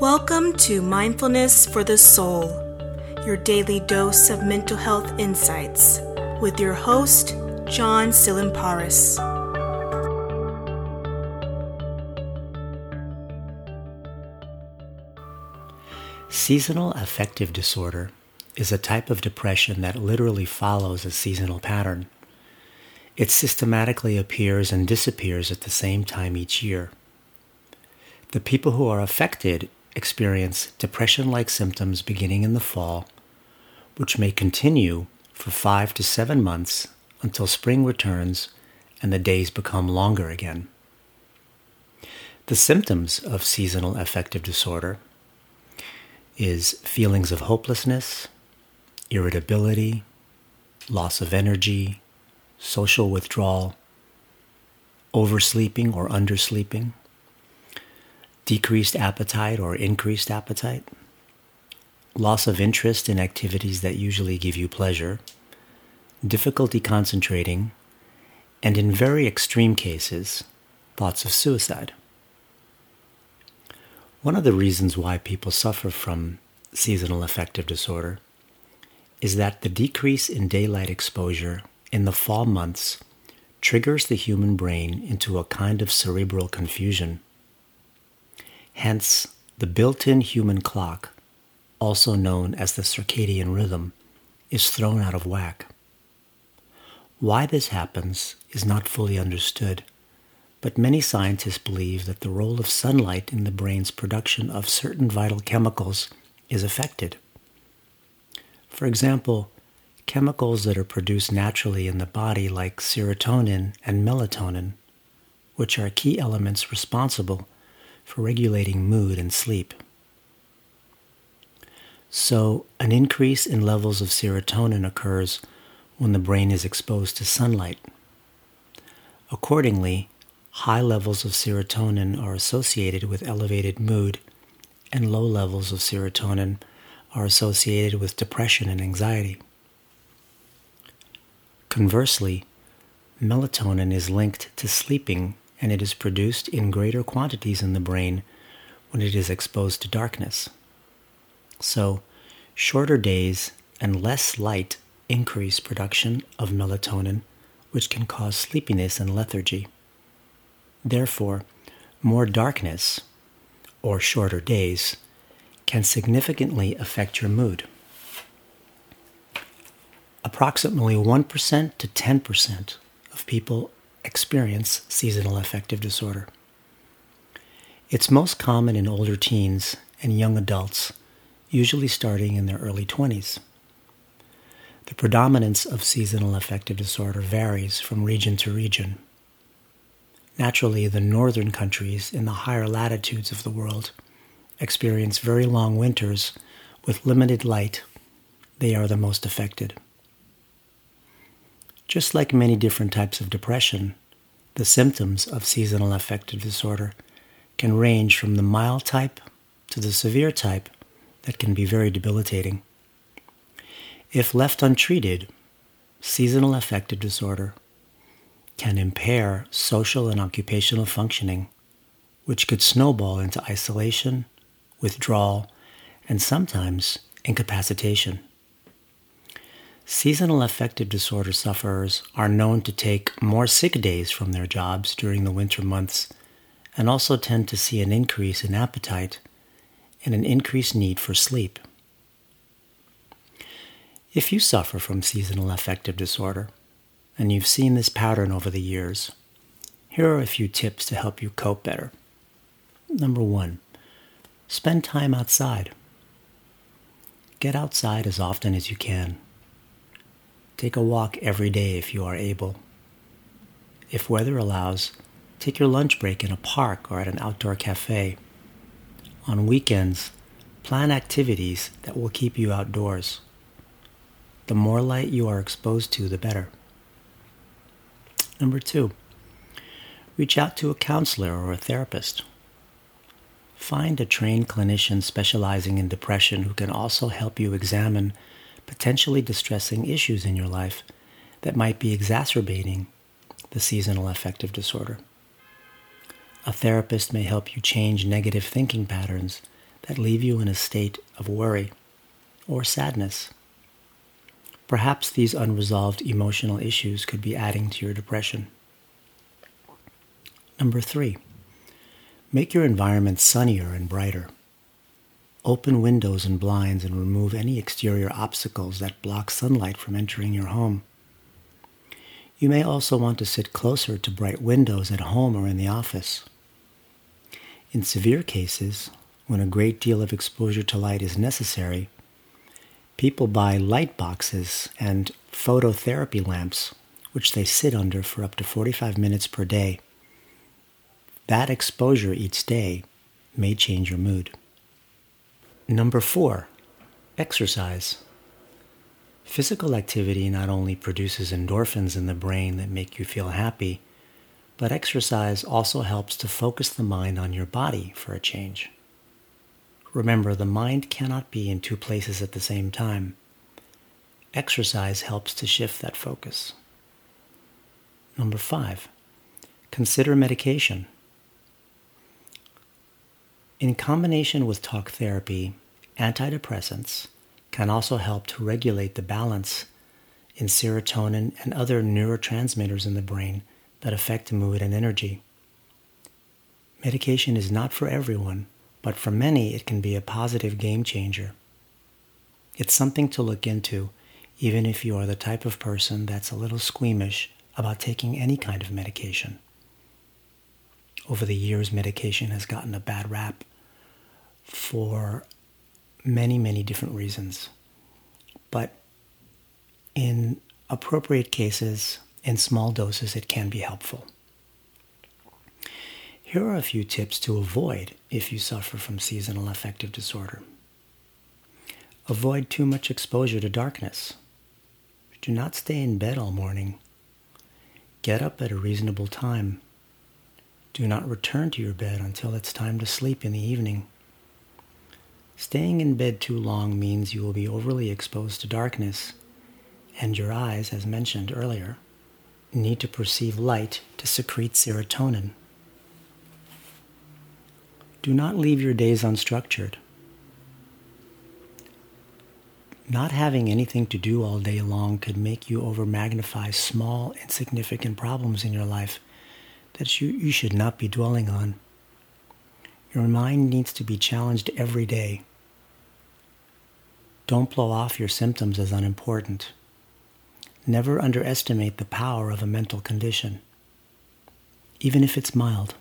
Welcome to Mindfulness for the Soul, your daily dose of mental health insights, with your host, John Silimparis. Seasonal affective disorder is a type of depression that literally follows a seasonal pattern. It systematically appears and disappears at the same time each year. The people who are affected experience depression like symptoms beginning in the fall, which may continue for five to seven months until spring returns and the days become longer again. The symptoms of seasonal affective disorder is feelings of hopelessness, irritability, loss of energy, social withdrawal, oversleeping or undersleeping, decreased appetite or increased appetite, loss of interest in activities that usually give you pleasure, difficulty concentrating, and in very extreme cases, thoughts of suicide. One of the reasons why people suffer from seasonal affective disorder is that the decrease in daylight exposure in the fall months triggers the human brain into a kind of cerebral confusion Hence, the built in human clock, also known as the circadian rhythm, is thrown out of whack. Why this happens is not fully understood, but many scientists believe that the role of sunlight in the brain's production of certain vital chemicals is affected. For example, chemicals that are produced naturally in the body, like serotonin and melatonin, which are key elements responsible for regulating mood and sleep. So, an increase in levels of serotonin occurs when the brain is exposed to sunlight. Accordingly, high levels of serotonin are associated with elevated mood, and low levels of serotonin are associated with depression and anxiety. Conversely, melatonin is linked to sleeping and it is produced in greater quantities in the brain when it is exposed to darkness. So, shorter days and less light increase production of melatonin, which can cause sleepiness and lethargy. Therefore, more darkness, or shorter days, can significantly affect your mood. Approximately 1% to 10% of people experience seasonal affective disorder. It's most common in older teens and young adults, usually starting in their early 20s. The predominance of seasonal affective disorder varies from region to region. Naturally, the northern countries in the higher latitudes of the world experience very long winters with limited light. They are the most affected. Just like many different types of depression, the symptoms of seasonal affective disorder can range from the mild type to the severe type that can be very debilitating. If left untreated, seasonal affective disorder can impair social and occupational functioning, which could snowball into isolation, withdrawal, and sometimes incapacitation. Seasonal affective disorder sufferers are known to take more sick days from their jobs during the winter months and also tend to see an increase in appetite and an increased need for sleep. If you suffer from seasonal affective disorder and you've seen this pattern over the years, here are a few tips to help you cope better. Number one, spend time outside. Get outside as often as you can. Take a walk every day if you are able. If weather allows, take your lunch break in a park or at an outdoor cafe. On weekends, plan activities that will keep you outdoors. The more light you are exposed to, the better. Number two, reach out to a counselor or a therapist. Find a trained clinician specializing in depression who can also help you examine potentially distressing issues in your life that might be exacerbating the seasonal affective disorder. A therapist may help you change negative thinking patterns that leave you in a state of worry or sadness. Perhaps these unresolved emotional issues could be adding to your depression. Number three, make your environment sunnier and brighter. Open windows and blinds and remove any exterior obstacles that block sunlight from entering your home. You may also want to sit closer to bright windows at home or in the office. In severe cases, when a great deal of exposure to light is necessary, people buy light boxes and phototherapy lamps, which they sit under for up to 45 minutes per day. That exposure each day may change your mood. Number four, exercise. Physical activity not only produces endorphins in the brain that make you feel happy, but exercise also helps to focus the mind on your body for a change. Remember, the mind cannot be in two places at the same time. Exercise helps to shift that focus. Number five, consider medication. In combination with talk therapy, antidepressants can also help to regulate the balance in serotonin and other neurotransmitters in the brain that affect mood and energy. Medication is not for everyone, but for many it can be a positive game changer. It's something to look into, even if you are the type of person that's a little squeamish about taking any kind of medication. Over the years, medication has gotten a bad rap for many, many different reasons. But in appropriate cases, in small doses, it can be helpful. Here are a few tips to avoid if you suffer from seasonal affective disorder. Avoid too much exposure to darkness. Do not stay in bed all morning. Get up at a reasonable time. Do not return to your bed until it's time to sleep in the evening. Staying in bed too long means you will be overly exposed to darkness, and your eyes, as mentioned earlier, need to perceive light to secrete serotonin. Do not leave your days unstructured. Not having anything to do all day long could make you overmagnify small, insignificant problems in your life that you, you should not be dwelling on. Your mind needs to be challenged every day. Don't blow off your symptoms as unimportant. Never underestimate the power of a mental condition, even if it's mild.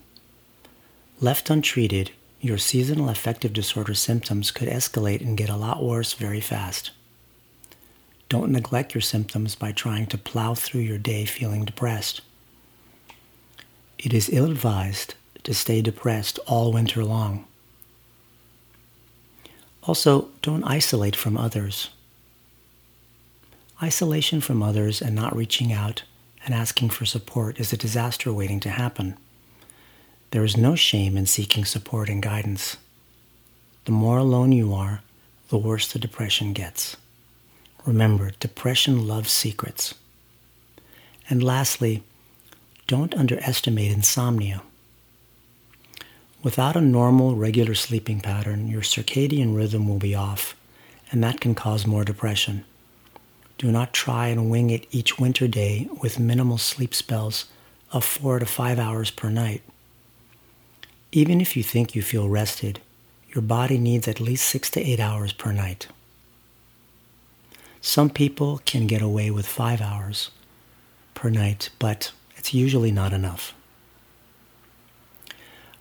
Left untreated, your seasonal affective disorder symptoms could escalate and get a lot worse very fast. Don't neglect your symptoms by trying to plow through your day feeling depressed. It is ill advised to stay depressed all winter long. Also, don't isolate from others. Isolation from others and not reaching out and asking for support is a disaster waiting to happen. There is no shame in seeking support and guidance. The more alone you are, the worse the depression gets. Remember, depression loves secrets. And lastly, don't underestimate insomnia. Without a normal, regular sleeping pattern, your circadian rhythm will be off, and that can cause more depression. Do not try and wing it each winter day with minimal sleep spells of four to five hours per night. Even if you think you feel rested, your body needs at least six to eight hours per night. Some people can get away with five hours per night, but it's usually not enough.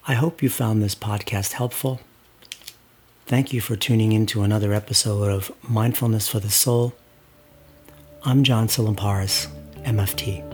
I hope you found this podcast helpful. Thank you for tuning in to another episode of Mindfulness for the Soul. I'm John Silimparis, MFT.